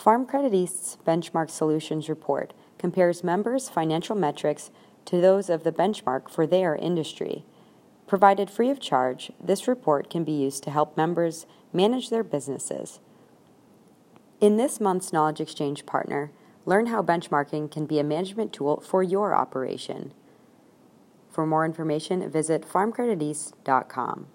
Farm Credit East's Benchmark Solutions report compares members' financial metrics to those of the benchmark for their industry. Provided free of charge, this report can be used to help members manage their businesses. In this month's Knowledge Exchange partner, learn how benchmarking can be a management tool for your operation. For more information, visit farmcrediteast.com.